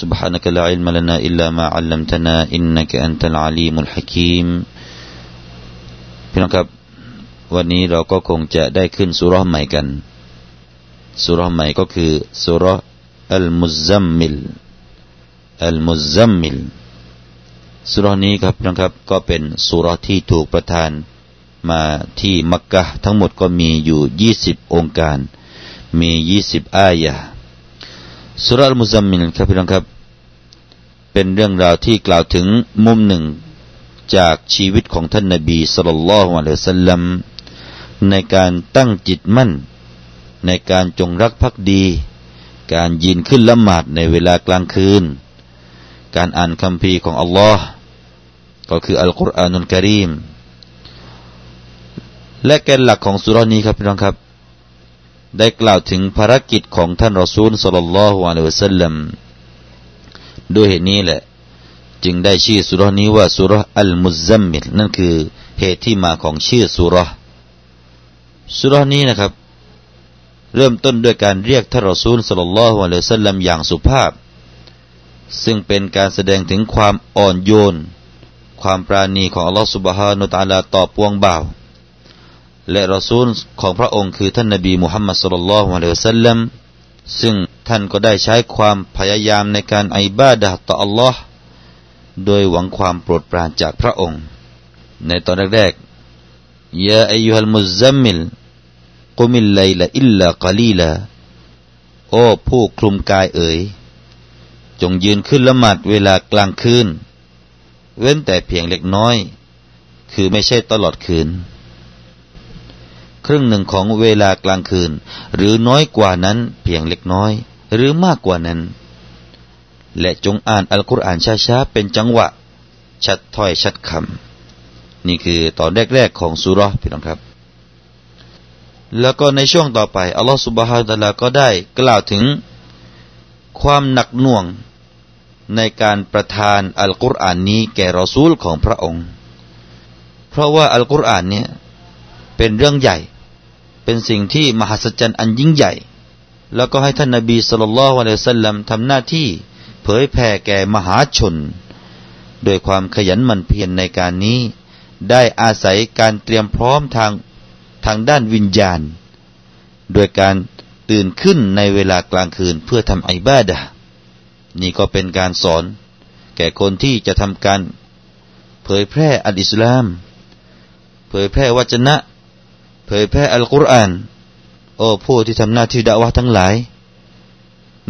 سبحانك لا علم لنا إلا ما علمتنا إنك أنت العليم الحكيم พี่น้องครับวันนี้เราก็คงจะได้ขึ้นสุรใหม่กันสุรใหม่ก็คือสุรอัลมุซัมมิลอัลมุซัมมิลสุรนี้ครับพี่น้องครับก็เป็นสุรที่ถูกประทานมาที่มักกะทั้งหมดก็มีอยู่ยี่สิบองค์การ มียี่สิบอายะ สุรอัลมุซัมมิลครับพี่น้องครับ เป็นเรื่องราวที่กล่าวถึงมุมหนึ่งจากชีวิตของท่านนบีสุลต่านละฮ์อะลัยสัลลัมในการตั้งจิตมั่น ในการจงรักภักดี การยืนขึ้นละหมาดในเวลากลางคืน การอ่านคำพีของอัลลอฮ์ก็คืออัลกุรอานุลกิริมและแกนหลักของสุรานี้ครับพี่น้องครับ ได้กล่าวถึงภารกิจของท่านรอซูลสุลลัลลอฮุอะลัยฮิวะสัลลัมด้วยเหตุนี้แหละ จึงได้ชื่อสุรนี้ว่าสุรอัลมุซัมมิลนั่นคือเหตุที่มาของชื่อสุรสุรนี้นะครับ เริ่มต้นด้วยการเรียกท่านรอซูลสุลลัลลอฮุอะลัยฮิวะสัลลัมอย่างสุภาพ ซึ่งเป็นการแสดงถึงความอ่อนโยน ความปราณีของอัลลอฮฺสุบฮานุตะอาลาต่อปวงบ่าว และรอซูลของพระองค์คือท่านนบีมุฮัมมัดสุลลัลฮุอะลัยฮิวะสัลลัมซึ่งท่านก็ได้ใช้ความพยายามในการอิบาดะต่ออัลลอฮ์โดยหวังความโปรดปรานจากพระองค์ ในตอนแรกๆยาอายุฮัลมุซัมมิลกุมิลไลละอิลลากะลีลาโอ้ผู้คลุมกายเอ๋ย จงยืนขึ้นละหมาดเวลากลางคืน เว้นแต่เพียงเล็กน้อย คือไม่ใช่ตลอดคืน ครึ่งหนึ่งของเวลากลางคืน หรือน้อยกว่านั้นเพียงเล็กน้อย หรือมากกว่านั้น และจงอ่านอัลกุรอานช้าๆเป็นจังหวะ ชัดถ้อยชัดคำนี่คือตอนแรกๆของสุรพี่น้องครับ แล้วก็ในช่วงต่อไปอัลลอฮฺสุบฮาตะลาก็ได้กล่าวถึงความหนักหน่วงในการประทานอัลกุรอานนี้แก่รอซูลของพระองค์ เพราะว่าอัลกุรอานเนี่ยเป็นเรื่องใหญ่ เป็นสิ่งที่มหัศจรรย์อันยิ่งใหญ่ แล้วก็ให้ท่านนบีสุลต่านละวะเลสัลลัมทำหน้าที่เผยแผ่แก่มหาชน โดยความขยันหมั่นเพียรในการนี้ ได้อาศัยการเตรียมพร้อมทางทางด้านวิญญาณ โดยการตื่นขึ้นในเวลากลางคืนเพื่อทำอิบาดะนี่ก็เป็นการสอน แก่คนที่จะทำการ เผยแพร่อัลอิสลาม เผยแพร่วจนะ เผยแพร่อัลกุรอานโอ้ผู้ที่ทำหน้าที่ด่าวะทั้งหลาย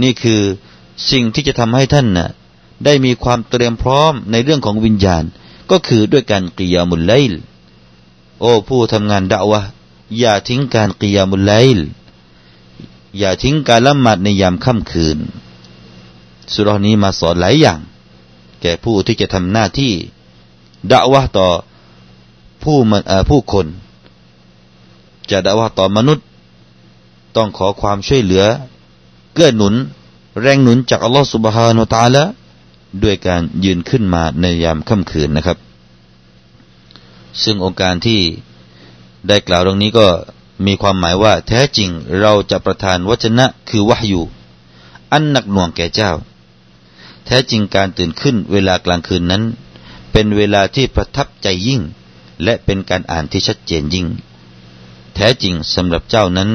นี่คือสิ่งที่จะทำให้ท่านน่ะได้มีความเตรียมพร้อมในเรื่องของวิญญาณ ก็คือด้วยการกิยามุลไลลโอ้ผู้ทำงานด่าวะอย่าทิ้งการกิยามุลไลลอย่าทิ้งการละหมาดในยามค่ำคืน สุรานี้มาสอนหลายอย่าง แก่ผู้ที่จะทำหน้าที่ด่าวะต่อผู้มันผู้คน จะด่าว่าต่อมนุษย์ ต้องขอความช่วยเหลือ เกื้อหนุน แรงหนุนจากอัลลอฮฺสุบฮานาตาละด้วยการยืนขึ้นมาในยามค่ำคืนนะครับ ซึ่งองค์การที่ได้กล่าวตรงนี้ก็มีความหมายว่า แท้จริงเราจะประทานวจนะคือวะฮยูอันหนักหน่วงแก่เจ้า แท้จริงการตื่นขึ้นเวลากลางคืนนั้น เป็นเวลาที่ประทับใจยิ่ง และเป็นการอ่านที่ชัดเจนยิ่ง ท้จริงสำหรับเจ้านั้น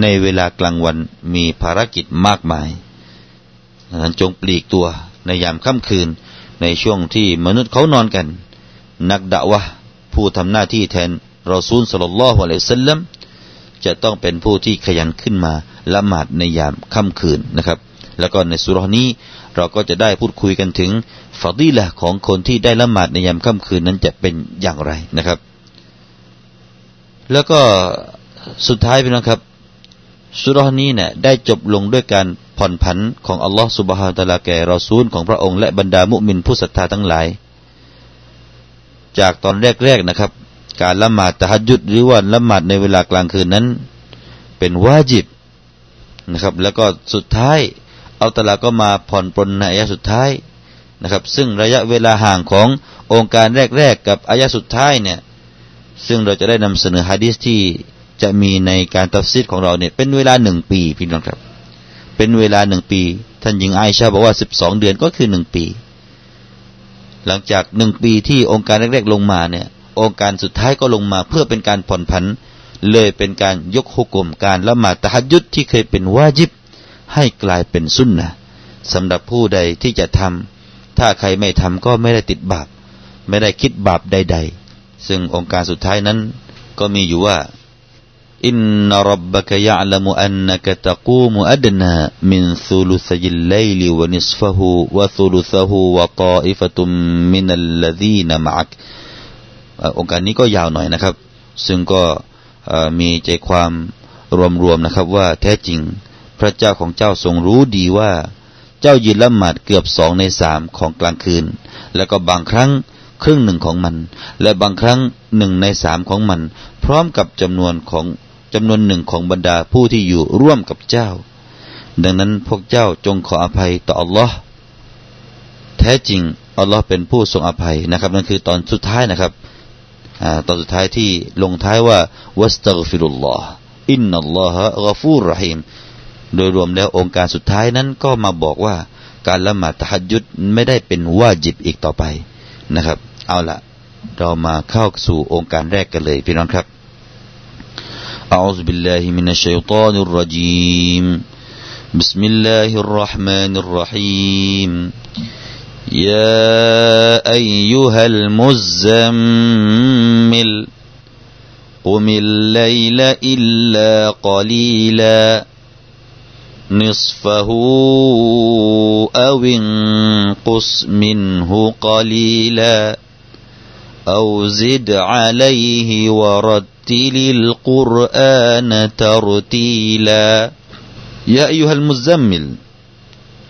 ในเวลากลางวันมีภารกิจมากมายนั้นจงปลีกตัวในยามค่ำคืนในช่วงที่มนุษย์เขานอนกัน นักด่าวะผู้ทำหน้าที่แทนรอซูลสลลลลอฮุอะลัยฮิสลลัมจะต้องเป็นผู้ที่ขยันขึ้นมาละหมาดในยามค่ำคืนนะครับ แล้วก็ในสุรานี้เราก็จะได้พูดคุยกันถึงฟาดีละของคนที่ได้ละหมาดในยามค่ำคืนนั้นจะเป็นอย่างไรนะครับ แล้วก็สุดท้ายพี่น้องครับสุรนี้เนี่ยได้จบลงด้วยการผ่อนผันของอัลลอฮฺสุบฮานตะลาแก่รอซูลของพระองค์และบรรดามุมินผู้ศรัทธาทั้งหลาย จากตอนแรกๆนะครับ การละหมาดตะฮัดยุดหรือว่าละหมาดในเวลากลางคืนนั้น เป็นวาจิบนะครับ แล้วก็สุดท้ายเอาตลาก็มาผ่อนปลนในอายะสุดท้ายนะครับ ซึ่งระยะเวลาห่างขององค์การแรก ๆ กับอายะสุดท้ายเนี่ย ซึ่งเราจะได้นำเสนอฮะดีษที่จะมีในการตัฟซีดของเราเนี่ยเป็นเวลาหนึ่งปีพี่น้องครับ เป็นเวลาหนึ่งปี ท่านหญิงไอชาบอกว่าสิบสองเดือนก็คือหนึ่งปี หลังจากหนึ่งปีที่องค์การแรกๆลงมาเนี่ยองค์การสุดท้ายก็ลงมาเพื่อเป็นการผ่อนผัน เลยเป็นการยกหุกกลมการละหมาดตะฮัดยุดที่เคยเป็นวาจิบ ให้กลายเป็นสุนนะสำหรับผู้ใดที่จะทำถ้าใครไม่ทำก็ไม่ได้ติดบาป ไม่ได้คิดบาปใด ๆ ซึ่งองค์การสุดท้ายนั้น ก็มีอยู่ว่าอินนรับบกยะลมุอันนกตะกูมอัดนามินซุลุสยิลไลลิวนิสฟะฮูวะซุลุสฮูวะตาอิฟตุมมินัลลดีนมักองค์การนี้ก็ยาวหน่อยนะครับ ซึ่งก็มีใจความรวมๆนะครับว่าแท้จริงพระเจ้าของเจ้าทรงรู้ดีว่า เจ้ายืนละหมาดเกือบสองในสามของกลางคืน แล้วก็บางครั้ง ครึ่งหนึ่งของมัน และบางครั้งหนึ่งในสามของมัน พร้อมกับจำนวนของจำนวนหนึ่งของบรรดาผู้ที่อยู่ร่วมกับเจ้า ดังนั้นพวกเจ้าจงขออภัยต่ออัลลอฮ์แท้จริงอัลลอฮ์เป็นผู้ทรงอภัยนะครับนั่นคือตอนสุดท้ายนะครับตอนสุดท้ายที่ลงท้ายว่าวัสตัฟิรุลลอฮ์อินนัลลอฮะกฟูรรหิมโดยรวมแล้วองค์การสุดท้ายนั้นก็มาบอกว่า การละหมาดตะฮัดยุดไม่ได้เป็นว่าจิบอีกต่อไปนะครับ เอาละเรามาเข้าสู่องค์การแรกกันเลยพี่น้องครับ أعوذ بالله من الشيطان الرجيم بسم الله الرحمن الرحيم يا أيها المزمل قم الليل إلا قليلا نصفه أو انقص منه قليلا أو زد عليه ورد ورتل القرآن ترتيلا يا أيها المزمل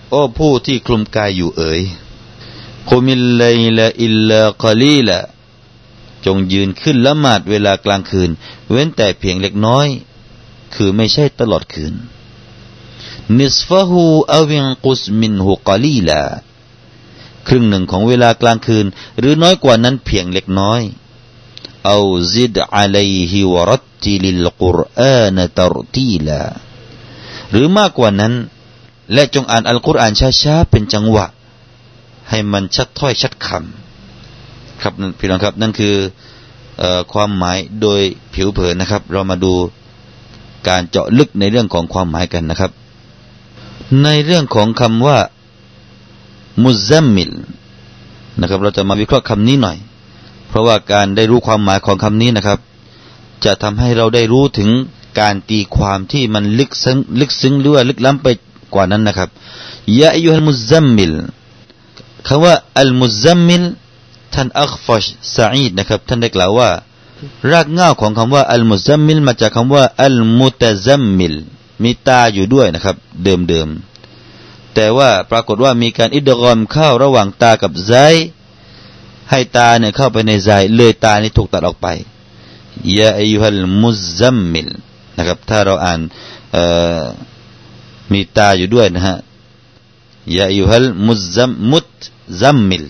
โอ้ผู้ที่คลุมกายอยู่เอ๋ยคุมิลไลละอิลลากะลีละจงยืนขึ้นละหมาดเวลากลางคืน เว้นแต่เพียงเล็กน้อย คือไม่ใช่ตลอดคืน นิสฟะฮูอวิงกุสมินฮูกะลีละ ครึ่งหนึ่งของเวลากลางคืน หรือน้อยกว่านั้นเพียงเล็กน้อยเอาซิดอะลัยฮิวรัตติลิลกุรอานตรตีลาหรือมากกว่านั้น และจงอ่านอัลกุรอานช้าๆเป็นจังหวะ ให้มันชัดถ้อยชัดคำครับพี่น้องครับ นั่นคือความหมายโดยผิวเผินนะครับ เรามาดูการเจาะลึกในเรื่องของความหมายกันนะครับ ในเรื่องของคำว่า มุซัมมิลนะครับ เราจะมาวิเคราะห์คำนี้หน่อย เพราะว่าการได้รู้ความหมายของคำนี้นะครับ จะทำให้เราได้รู้ถึงการตีความที่มันลึกซึ้งลึกซึ้งหรือว่าลึกล้ำไปกว่านั้นนะครับ يا أيها المزمل คำว่า المزمل ท่านอัคฟัชซาอีดนะครับ ท่านได้กล่าวว่า รากง่าของคำว่าอัลมุซัมมิลมาจากคำว่าอัลมุตซัมมิลมีตาอยู่ด้วยนะครับ เดิมๆ แต่ว่าปรากฏว่ามีการ إدغام เข้าระหว่าง تاء กับ زايให้ تاء เนี่ยเข้าไปใน زاي เลย تاء นี่ถูกตัดออกไป يا أيها المزمل นะครับถ้าเราอ่านมี تاء อยู่ด้วยนะฮะ يا أيها المزم متزمل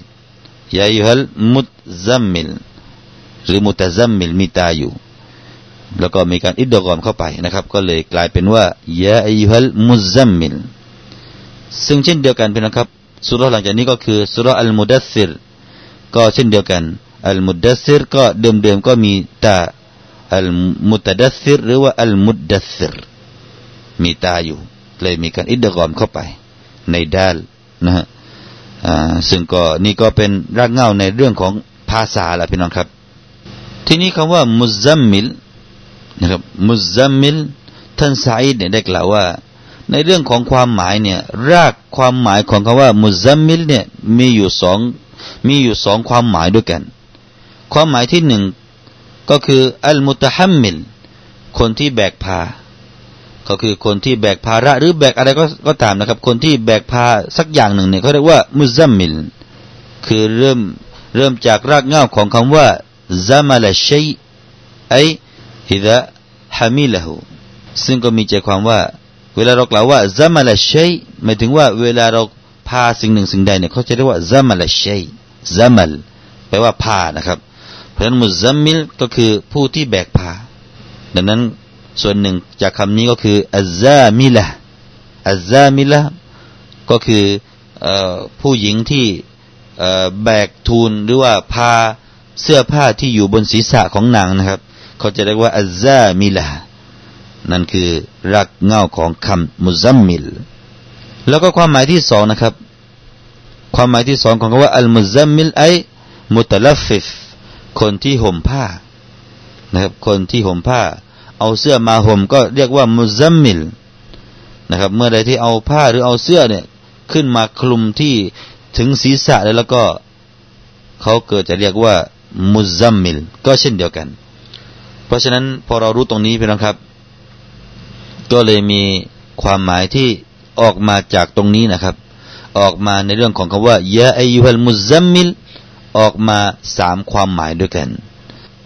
يا أيها المتزمل หรือ متزمل มี تاء อยู่แล้วก็มีการ إدغام เข้าไปนะครับ ก็เลยกลายเป็นว่า يا أيها المزمل ซึ่งเช่นเดียวกันเป็นนะครับสุรหลังจากนี้ก็คือสุรอัลมุดัสซิรก็เช่นเดียวกันอัลมุดัสซิรก็เดิมๆก็มีตาอัลมุตดัสซิรหรือว่าอัลมุดดัสซิรมีตาอยู่เลยมีการอิดกอมเข้าไปในดาลนะฮะซึ่งก็นี่ก็เป็นรากเหง้าในเรื่องของภาษาละพี่น้องครับ ทีนี้คำว่า مزمل นะครับ مزملท่านซาอิดเนี่ยได้กล่าวว่า ในเรื่องของความหมายเนี่ยรากความหมายของคำว่า مزمل เนี่ยมีอยู่สองมีอยู่สองความหมายด้วยกัน ความหมายที่หนึ่งก็คือ المتحمل คนที่แบกพา ก็คือคนที่แบกภาระหรือแบกอะไรก็ก็ตามนะครับ คนที่แบกพาสักอย่างหนึ่งเนี่ยเขาเรียกว่ามุซัมมิลคือเริ่มเริ่มจากรากเงาของคำว่าซามาลชัยไอฮิดะฮามิละหูซึ่งก็มีใจความว่า เวลาเรากล่าวว่าซามาละชัยหมายถึงว่าเวลาเราพาสิ่งหนึ่งสิ่งใดเนี่ยเขาจะเรียกว่าซามาละชัยซามัลแปลว่าพานะครับ เพราะฉะนั้นมุซัมมิลก็คือผู้ที่แบกพา ดังนั้นส่วนหนึ่งจากคำนี้ก็คืออัซามิละอัซามิละก็คือผู้หญิงที่แบกทูลหรือว่าพาเสื้อผ้าที่อยู่บนศีรษะของนางนะครับ เขาจะเรียกว่า الزاملة นั่นคือรักเง่าของคำมุซัมมิล แล้วก็ความหมายที่สองนะครับ ความหมายที่สองของคำว่า المزمل أي المتلفف คนที่ห่มผ้านะครับ คนที่ห่มผ้า เอาเสื้อมาห่มก็เรียกว่า مزملนะครับ เมื่อใดที่เอาผ้าหรือเอาเสื้อเนี่ยขึ้นมาคลุมที่ถึงศีรษะแล้วก็เขาเกิดจะเรียกว่ามุซัมมิล ก็เช่นเดียวกัน เพราะฉะนั้นพอเรารู้ตรงนี้พี่น้องครับ ก็เลยมีความหมายที่ออกมาจากตรงนี้นะครับ ออกมาในเรื่องของคำว่า يا أيها المزمل ออกมาสามความหมายด้วยกัน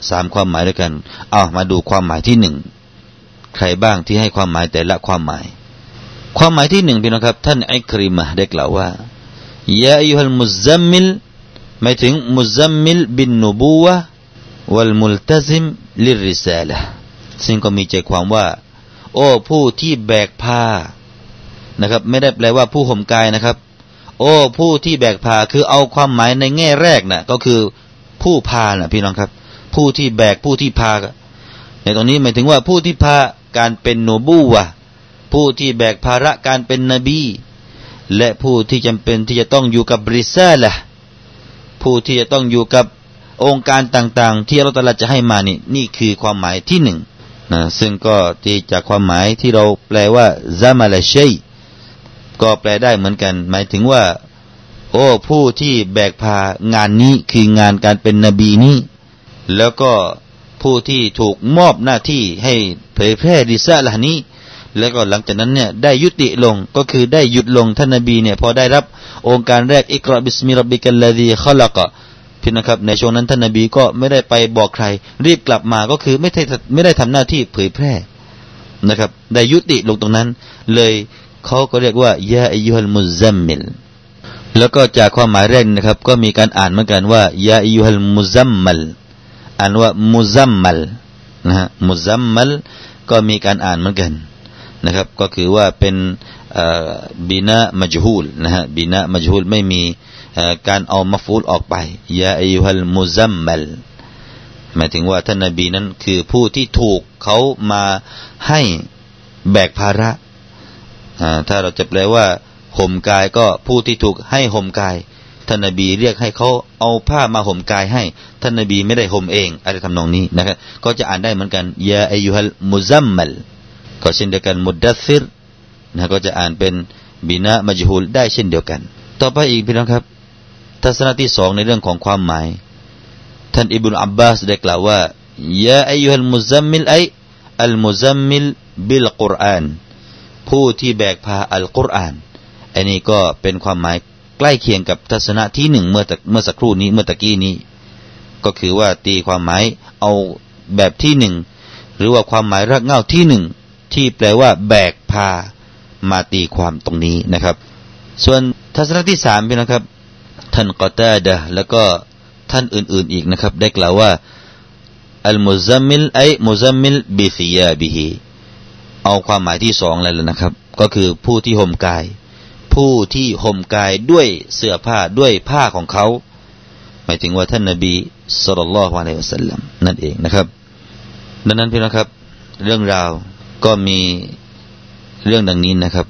สามความหมายด้วยกันเอามาดูความหมายที่หนึ่งใครบ้างที่ให้ความหมายแต่ละความหมาย ความหมายที่หนึ่งพี่น้องครับ ท่านไอกริมะได้กล่าวว่ายะอายุฮัลมุซัมมิลหมายถึงมุซัมมิลบินนูบูวะวัลมุลตซิมลิริซาละซึ่งก็มีใจความว่า โอ้ผู้ที่แบกผ้านะครับ ไม่ได้แปลว่าผู้ห่มกายนะครับ โอ้ผู้ที่แบกผ้าคือเอาความหมายในแง่แรกนะ่ะ ก็คือผู้พานะพี่น้องครับ ผู้ที่แบกผู้ที่พาในตรงนี้หมายถึงว่าผู้ที่พาการเป็นโนบูวะผู้ที่แบกภาระการเป็นนบี และผู้ที่จำเป็นที่จะต้องอยู่กับบริซาละผู้ที่จะต้องอยู่กับองค์การต่าง ๆ ที่เราตรัสจะให้มานี่นี่คือความหมายที่หนึ่ง นะซึ่งก็ที่จากความหมายที่เราแปลว่าซามาลาชัยก็แปลได้เหมือนกัน หมายถึงว่า โอ้ผู้ที่แบกพางานนี้คืองานการเป็นนบีนี้ แล้วก็ผู้ที่ถูกมอบหน้าที่ให้เผยแพร่ดิซาละนี้ แล้วก็หลังจากนั้นเนี่ยได้ยุติลงก็คือได้หยุดลงท่านนบีเนี่ยพอได้รับองค์การแรกอิกราบิสมิรบบิกัลลาดีขลักะ พี่นะครับ ในช่วงนั้นท่านนบีก็ไม่ได้ไปบอกใคร รีบกลับมาก็คือไม่ได้ไม่ได้ทำหน้าที่เผยแพร่นะครับ ได้ยุติลงตรงนั้น เลยเขาก็เรียกว่ายาอายุฮัลมุซัมมิลแล้วก็จากความหมายแรกนะครับ ก็มีการอ่านเหมือนกันว่ายาอายุฮัลมุซัมมัลอ่านว่ามุซัมมัลนะฮะมุซัมมัลก็มีการอ่านเหมือนกันนะครับ ก็คือว่าเป็นบินะมัจฮูลนะฮะบินะมัจฮูลไม่มี การเอามาฟูลออกไปยาอายุฮัลมุซัมมัลหมายถึงว่าท่านนบีนั้นคือผู้ที่ถูกเขามาให้แบกภาระถ้าเราจะแปลว่าห่มกายก็ผู้ที่ถูกให้ห่มกายท่านนบีเรียกให้เขาเอาผ้ามาห่มกายให้ ท่านนบีไม่ได้ห่มเอง อะไรทำนองนี้นะครับก็จะอ่านได้เหมือนกันยาอายุฮัลมุซัมมัลก็เช่นเดียวกันมุดดัซิรนะก็จะอ่านเป็นบินะมัจฮูลได้เช่นเดียวกัน ต่อไปอีกพี่น้องครับ ทัศนะที่สองในเรื่องของความหมาย ท่านอิบุนอับบาสได้กล่าวว่ายาอายุฮัลมุซัมมิลไออัลมุซัมมิลบิลกุรอานผู้ที่แบกพาอัลกุรอานอันนี้ก็เป็นความหมายใกล้เคียงกับทัศนะที่หนึ่งเมื่อเมื่อสักครู่นี้เมื่อตะกี้นี้ ก็คือว่าตีความหมายเอาแบบที่หนึ่งหรือว่าความหมายรากเหง้าที่หนึ่งที่แปลว่า แบกพามาตีความตรงนี้นะครับ ส่วนทัศนะที่สามพี่นะครับ ท่านกอตาดะแล้วก็ท่านอื่นๆอีกนะครับ ได้กล่าวว่า المزمل أي المزمل بثيابه เอาความหมายที่สองเลยนะครับ ก็คือผู้ที่ห่มกาย ผู้ที่ห่มกายด้วยเสื้อผ้าด้วยผ้าของเขาหมายถึงว่าท่านนบี صلى الله عليه وسلم นั่นเองนะครับ ดังนั้นพี่นะครับ เรื่องราวก็มีเรื่องดังนี้นะครับ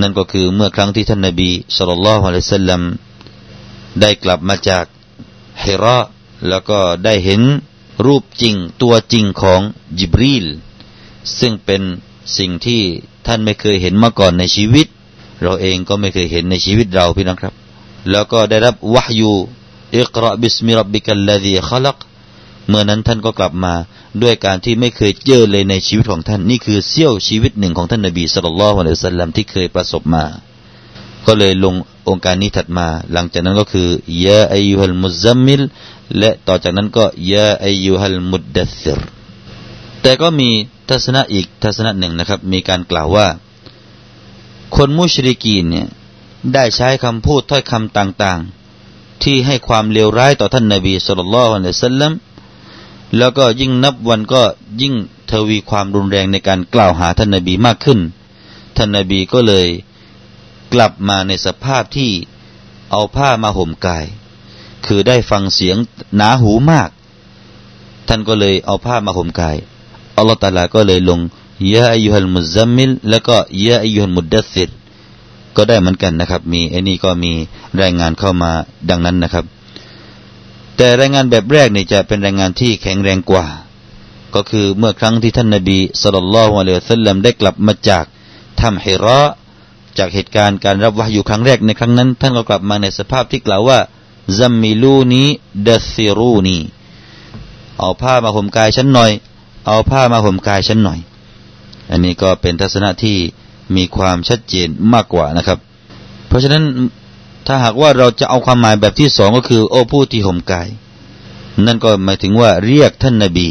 นั่นก็คือเมื่อครั้งที่ท่านนบีสุลต่านละฮ์อะลัยฮิสัลลัม ได้กลับมาจากเฮระแล้วก็ได้เห็นรูปจริงตัวจริงของจิบรีลซึ่งเป็นสิ่งที่ท่านไม่เคยเห็นมาก่อนในชีวิต เราเองก็ไม่เคยเห็นในชีวิตเราพี่น้องครับ แล้วก็ได้รับวะฮยูอิกราบิสมิรับบิกัลลดีขลักเมื่อนั้นท่านก็กลับมาด้วยการที่ไม่เคยเจอเลยในชีวิตของท่าน นี่คือเสี้ยวชีวิตหนึ่งของท่านนบีสุลต่านละฮ์สัลลัมที่เคยประสบมา ก็เลยลงองค์การนี้ถัดมา หลังจากนั้นก็คือยาอายุฮัลมุซัมมิลและต่อจากนั้นก็ยาอายุฮัลมุดดัสรแต่ก็มีทัศนะอีกทัศนะหนึ่งนะครับ มีการกล่าวว่า คนมุชริกีนเนี่ยได้ใช้คำพูดถ้อยคำต่างๆ ที่ให้ความเลวร้ายต่อท่านนบีสุลต่านละสัลลัมแล้วก็ยิ่งนับวันก็ยิ่งทวีความรุนแรงในการกล่าวหาท่านนบีมากขึ้น ท่านนบีก็เลย กลับมาในสภาพที่เอาผ้ามาห่มกาย คือได้ฟังเสียงหนาหูมาก ท่านก็เลยเอาผ้ามาห่มกายอัลลอฮฺตาลาก็เลยลงยะอายุฮัลมุซัมมิลแล้วก็ยะอายุฮัลมุดดัสิรก็ได้เหมือนกันนะครับ มีไอ้นี่ก็มีรายงานเข้ามาดังนั้นนะครับ แต่รายงานแบบแรกเนี่ยจะเป็นรายงานที่แข็งแรงกว่า ก็คือเมื่อครั้งที่ท่านนบีสุลต่านละฮ์วะเลวซัลลัมได้กลับมาจากถ้ำฮิระ จากเหตุการณ์การรับวะฮีย์ครั้งแรกในครั้งนั้น ท่านก็กลับมาในสภาพที่กล่าวว่า زملوني دثروني เอาผ้ามาห่มกายฉันหน่อย เอาผ้ามาห่มกายฉันหน่อย อันนี้ก็เป็นทัศนะที่มีความชัดเจนมากกว่านะครับ เพราะฉะนั้นถ้าหากว่าเราจะเอาความหมายแบบที่สองก็คือ โอ้ผู้ที่ห่มกาย นั่นก็หมายถึงว่าเรียกท่านนาบี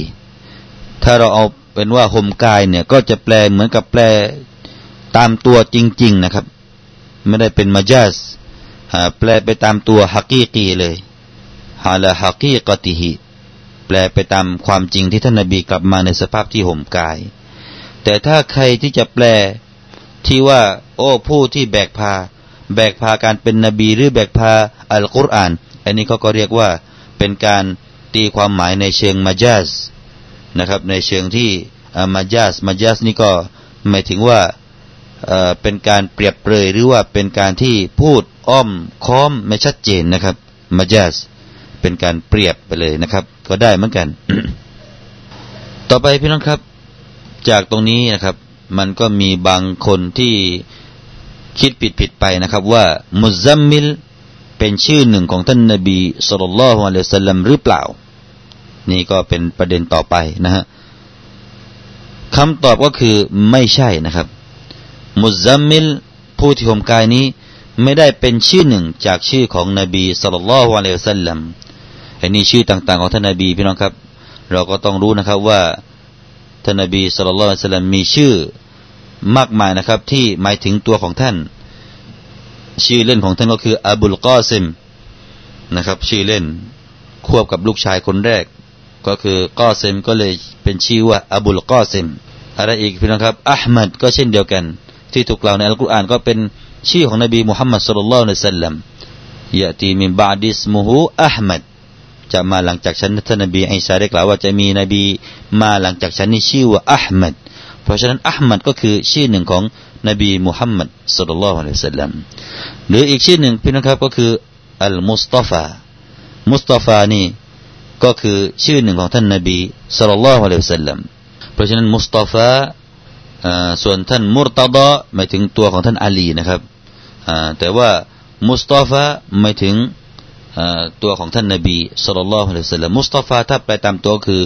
ถ้าเราเอาเป็นว่าห่มกายเนี่ยก็จะแปลเหมือนกับแปล ตามตัวจริง ๆนะครับ ไม่ได้เป็นมาจัสแปลไปตามตัวฮักีกีเลยฮาลาฮักีกติฮิแปลไปตามความจริงที่ท่านนบีกลับมาในสภาพที่ห่มกาย แต่ถ้าใครที่จะแปลที่ว่า โอ้ผู้ที่แบกพา แบกพาการเป็นนบีหรือแบกพาอัลกุรอานอันนี้เขาก็เรียกว่าเป็นการตีความหมายในเชิงมาจัสนะครับ ในเชิงที่มาจัสมาจัสนี่ก็หมายถึงว่า เป็นการเปรียบเปรยหรือว่าเป็นการที่พูดอ้อมค้อมไม่ชัดเจนนะครับมาจัสเป็นการเปรียบไปเลยนะครับ ก็ได้เหมือนกัน ต่อไปพี่น้องครับ จากตรงนี้นะครับ มันก็มีบางคนที่คิดผิดผิดไปนะครับ ว่ามุซัมมิลเป็นชื่อหนึ่งของท่านนบีสุลต่านละฮ์อะลัยสัลลัมหรือเปล่า นี่ก็เป็นประเด็นต่อไปนะฮะคำตอบก็คือไม่ใช่นะครับ มุซัมมิลผู้ที่ห่มกายนี้ ไม่ได้เป็นชื่อหนึ่งจากชื่อของนบีสุลต่านละฮ์อะลัยฮิสัลลัมอันนี้ชื่อต่างๆของท่านนบีพี่น้องครับ เราก็ต้องรู้นะครับว่าท่านนบีสุลต่านละฮ์อะลัยฮิสัลลัมมีชื่อมากมายนะครับ ที่หมายถึงตัวของท่าน ชื่อเล่นของท่านก็คืออับุลกอซิมนะครับ ชื่อเล่นควบกับลูกชายคนแรก ก็คือกอซิมก็เลยเป็นชื่อว่าอับุลกอซิมอะไรอีกพี่น้องครับอัลมัดก็เช่นเดียวกัน ที่ถูกกล่าวในอัลกุรอานก็เป็นชื่อของนบีมุฮัมมัดสุลลัลในสัลลัมยะตีมินบาดิสมุฮูอัลมัดจะมาหลังจากฉันท่านนบีอิสาได้กล่าวว่าจะมีนบีมาหลังจากฉันนี่ชื่อว่าอัลมัดเพราะฉะนั้นอัลมัดก็คือชื่อหนึ่งของนบีมุฮัมมัดสุลลัลในสัลลัมหรืออีกชื่อหนึ่งพี่น้องครับก็คืออัลมุสตาฟามุสตาฟานี่ก็คือชื่อหนึ่งของท่านนบีสุลลัลในสัลลัมเพราะฉะนั้นมุสตาฟา ส่วนท่านมุรตดะหมายถึงตัวของท่านอาลีนะครับแต่ว่ามุสตาฟาหมายถึงตัวของท่านนบีสุลต่านละฮ์อะลัยฮิสลามมุสตาฟาถ้าไปตามตัวคือ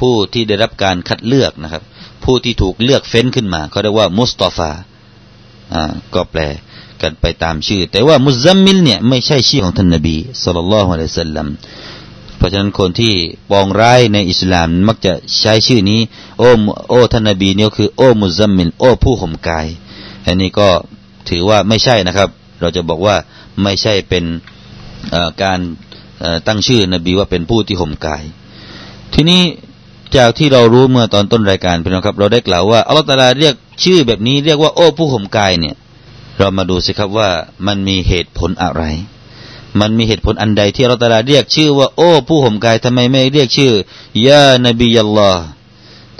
ผู้ที่ได้รับการคัดเลือกนะครับ ผู้ที่ถูกเลือกเฟ้นขึ้นมาเขาเรียกว่ามุสตาฟาก็แปลกันไปตามชื่อ แต่ว่า مزمل เนี่ยไม่ใช่ชื่อของท่านนบี صلى الله عليه وسلم เพราะฉะนั้นคนที่ปองร้ายในอิสลามมักจะใช้ชื่อนี้ โอ้โอ้ท่านนบีเนี่ยคือ โอ้มุซัมมินโอ้ผู้ห่มกาย อันนี้ก็ถือว่าไม่ใช่นะครับ เราจะบอกว่าไม่ใช่เป็นการตั้งชื่อนบีว่าเป็นผู้ที่ห่มกาย ทีนี้จากที่เรารู้เมื่อตอนต้นรายการพี่น้องครับ เราได้กล่าวว่าอัลลอฮฺตาลาเรียกชื่อแบบนี้เรียกว่าโอ้ผู้ห่มกายเนี่ย เรามาดูสิครับว่ามันมีเหตุผลอะไร มันมีเหตุผลอันใดที่เราตลาเรียกชื่อว่า โอ้ ผู้ห่มกายทำไมไม่เรียกชื่อยานบียัลลอฮ์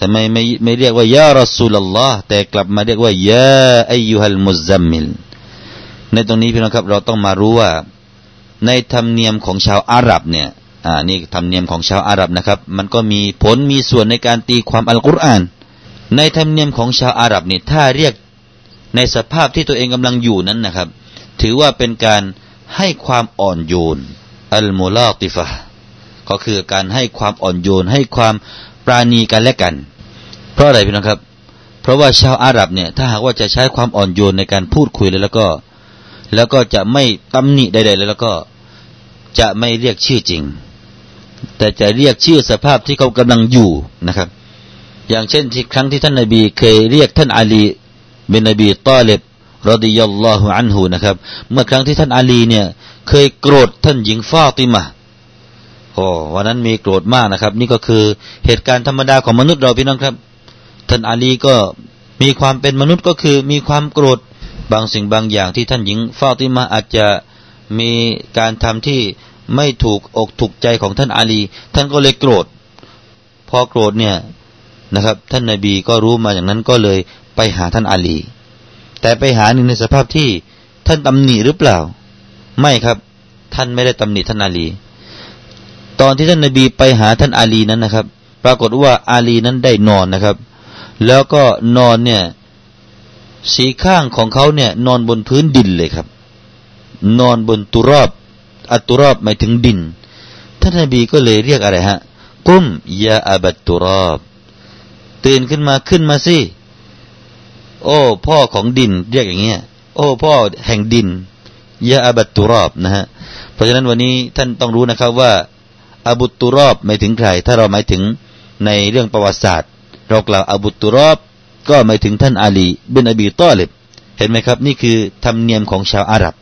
ทำไมไม่ไม่เรียกว่ายารอสูลลอฮ์แต่กลับมาเรียกว่ายาอายุฮัลมุซัมมิลในตรงนี้พี่น้องครับเราต้องมารู้ว่า ในธรรมเนียมของชาวอาหรับเนี่ยอ่านี่ธรรมเนียมของชาวอาหรับนะครับ มันก็มีผลมีส่วนในการตีความอัลกุรอาน ในธรรมเนียมของชาวอาหรับเนี่ยถ้าเรียกในสภาพที่ตัวเองกำลังอยู่นั้นนะครับ ถือว่าเป็นการ ให้ความอ่อนโยนอัลมูลาติฟะก็คือการให้ความอ่อนโยนให้ความปราณีกันและกัน เพราะอะไรพี่น้องครับ เพราะว่าชาวอาหรับเนี่ยถ้าหากว่าจะใช้ความอ่อนโยนในการพูดคุยเลยแล้วก็ แล้วก็จะไม่ตำหนิใดๆเลยแล้วก็จะไม่เรียกชื่อจริง แต่จะเรียกชื่อสภาพที่เขากำลังอยู่นะครับ อย่างเช่นที่ครั้งที่ท่านนาบีเคยเรียกท่านอาลีเป็นนบีตอเลบ รดิยัลลอฮุอันหูนะครับ เมื่อครั้งที่ท่านอาลีเนี่ย เคยโกรธท่านหญิงฟาติมาโอ้วันนั้นมีโกรธมากนะครับ นี่ก็คือเหตุการณ์ธรรมดาของมนุษย์เราพี่น้องครับ ท่านอาลีก็มีความเป็นมนุษย์ก็คือมีความโกรธบางสิ่งบางอย่างที่ท่านหญิงฟาติมาอาจจะมีการทำที่ไม่ถูกอกถูกใจของท่านอาลี ท่านก็เลยโกรธ พอโกรธเนี่ยนะครับ ท่านนาบีก็รู้มาอย่างนั้นก็เลยไปหาท่านอาลี แต่ไปหาหนึ่งในสภาพที่ท่านตำหนิหรือเปล่า ไม่ครับ ท่านไม่ได้ตำหนิท่านอาลี ตอนที่ท่านนาบีไปหาท่านอาลีนั้นนะครับ ปรากฏว่าอาลีนั้นได้นอนนะครับ แล้วก็นอนเนี่ยสีข้างของเขาเนี่ย นอนบนพื้นดินเลยครับ นอนบนตุรอบอัตุรอบหมายถึงดิน ท่านนบีก็เลยเรียกอะไรฮะ กุมยาอับัตตุรอบตื่นขึ้นมาขึ้นมาสิ โอ้ พ่อของดิน เรียกอย่างเงี้ย โอ้ พ่อแห่งดินยาอับัตตุรอบนะฮะเพราะฉะนั้นวันนี้ท่านต้องรู้นะครับว่าอาบุตุรอบหมายถึงใคร ถ้าเราหมายถึงในเรื่องประวัติศาสตร์ เรากล่าวอาบุตุรอบ ก็หมายถึงท่านอาลีบินอบีต้อเลบเห็นไหมครับ นี่คือธรรมเนียมของชาวอาหรับ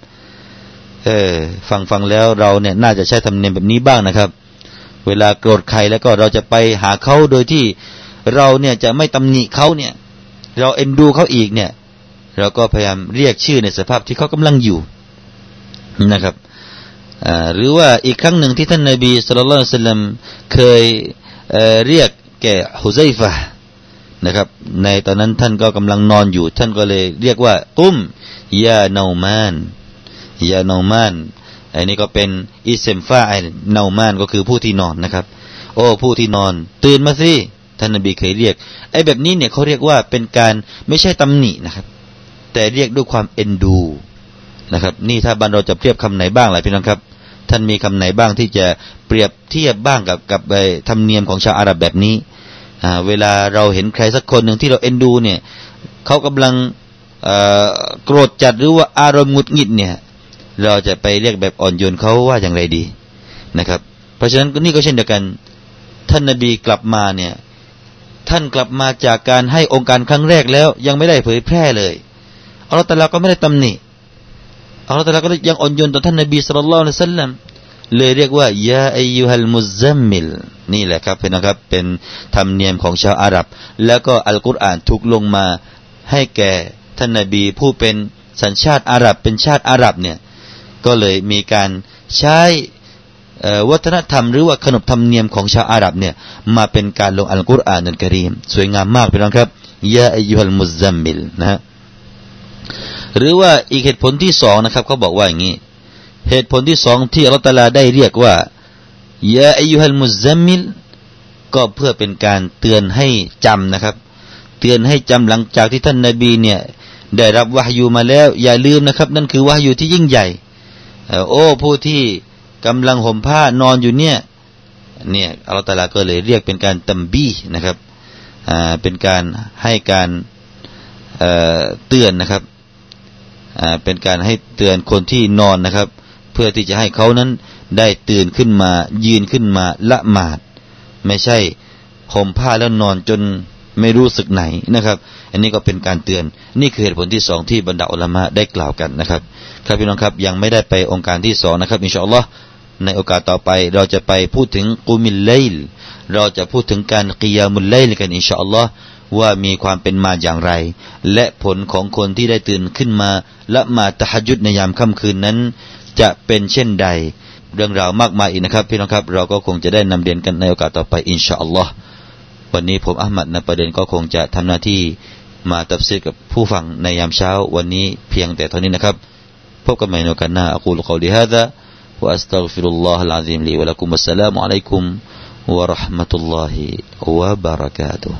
เออฟังฟังแล้วเราเนี่ยน่าจะใช้ธรรมเนียมแบบนี้บ้างนะครับ เวลาโกรธใครแล้วก็เราจะไปหาเขาโดยที่เราเนี่ยจะไม่ตำหนิเขาเนี่ย เราเอ็นดูเขาอีกเนี่ย เราก็พยายามเรียกชื่อในสภาพที่เขากำลังอยู่นะครับหรือว่าอีกครั้งหนึ่งที่ท่านนาบีสุลต่านสัลลัมเคยเเรียกแก่ฮุซัยฟะนะครับ ในตอนนั้นท่านก็กำลังนอนอยู่ ท่านก็เลยเรียกว่ากุ้มยาเนามานยาเนามานอันนี้ก็เป็นอิเซมฟาไอเนามานก็คือผู้ที่นอนนะครับ โอ้ผู้ที่นอน ตื่นมาสิ ท่านนบีเคยเรียกไอ้แบบนี้เนี่ยเขาเรียกว่าเป็นการไม่ใช่ตำหนินะครับ แต่เรียกด้วยความเอ็นดูนะครับ นี่ถ้าบันเราจะเปรียบคำไหนบ้างล่ะพี่น้องครับ ท่านมีคำไหนบ้างที่จะเปรียบเทียบบ้างกับกับธรรมเนียมของชาวอาหรับแบบนี้เวลาเราเห็นใครสักคนหนึ่งที่เราเอ็นดูเนี่ยเขากำลังโกรธจัดหรือว่าอารมณ์หงุดหงิดเนี่ย เราจะไปเรียกแบบอ่อนโยนเขาว่าอย่างไรดีนะครับ เพราะฉะนั้นนี่ก็เช่นเดียวกัน ท่านนบีกลับมาเนี่ย ท่านกลับมาจากการให้องค์การครั้งแรกแล้ว ยังไม่ได้เผยแพร่เลยอัลลอฮฺตะลาก็ไม่ได้ตำหนิอัลลอฮฺตะลาก็ยังอ่อนโยนต่อท่านนบีสุลต่านละสัลลัมเลยเรียกว่ายาอายุฮัลมุซัมมิลนี่แหละครับเป็นนะครับเป็นธรรมเนียมของชาวอาหรับ แล้วก็อัลกุรอานถูกลงมาให้แก่ท่านนบีผู้เป็นสัญชาติอาหรับเป็นชาติอาหรับเนี่ยก็เลยมีการใช้ วัฒนธรรมหรือว่าขนบธรรมเนียมของชาวอาหรับเนี่ยมาเป็นการลงอัลกุรอานนันกรีมสวยงามมากพี่น้องครับยาอายุฮัลมุซัมมิลนะฮะหรือว่าอีกเหตุผลที่สองนะครับเขาบอกว่าอย่างนี้ เหตุผลที่สองที่อัลตลาได้เรียกว่ายาอายุฮัลมุซัมมิลก็เพื่อเป็นการเตือนให้จำนะครับ เตือนให้จำหลังจากที่ท่านนาบีเนี่ยได้รับวะฮยูมาแล้วอย่าลืมนะครับ นั่นคือวะฮยูที่ยิ่งใหญ่โอ้ผู้ที่ กำลังห่มผ้านอนอยู่เนี่ยเนี่ยอัลลอฮฺตาลาก็เลยเรียกเป็นการตัมบีนะครับอ่าเป็นการให้การเเตือนนะครับอ่าเป็นการให้เตือนคนที่นอนนะครับ เพื่อที่จะให้เขานั้นได้ตื่นขึ้นมายืนขึ้นมาละหมาด ไม่ใช่ห่มผ้าแล้วนอนจนไม่รู้สึกไหนนะครับ อันนี้ก็เป็นการเตือน นี่คือเหตุผลที่สองที่บรรดาอัลมะได้กล่าวกันนะครับ ครับพี่น้องครับยังไม่ได้ไปองค์การที่สองนะครับอินชาอัลลอฮ์ ในโอกาสต่อไป เราจะไปพูดถึงกุมิลเลลเราจะพูดถึงการกิยามุลเลลกันอินชาอัลลอฮ์ว่ามีความเป็นมาอย่างไร และผลของคนที่ได้ตื่นขึ้นมาละมาตะฮจุดในยามค่ำคืนนั้น จะเป็นเช่นใด เรื่องราวมากมายอีกนะครับ พี่น้องครับ เราก็คงจะได้นำเรียนกันในโอกาสต่อไปอินชาอัลลอฮ์วันนี้ผมอัลมัดในประเด็นก็คงจะทำหน้าที่มาตับซีกับผู้ฟังในยามเช้า วันนี้เพียงแต่เท่านี้นะครับพบกันใหม่ในโอกาสหน้าอักูลกอลิฮะดะ وأستغفر الله العظيم لي ولكم والسلام عليكم ورحمة الله وبركاته.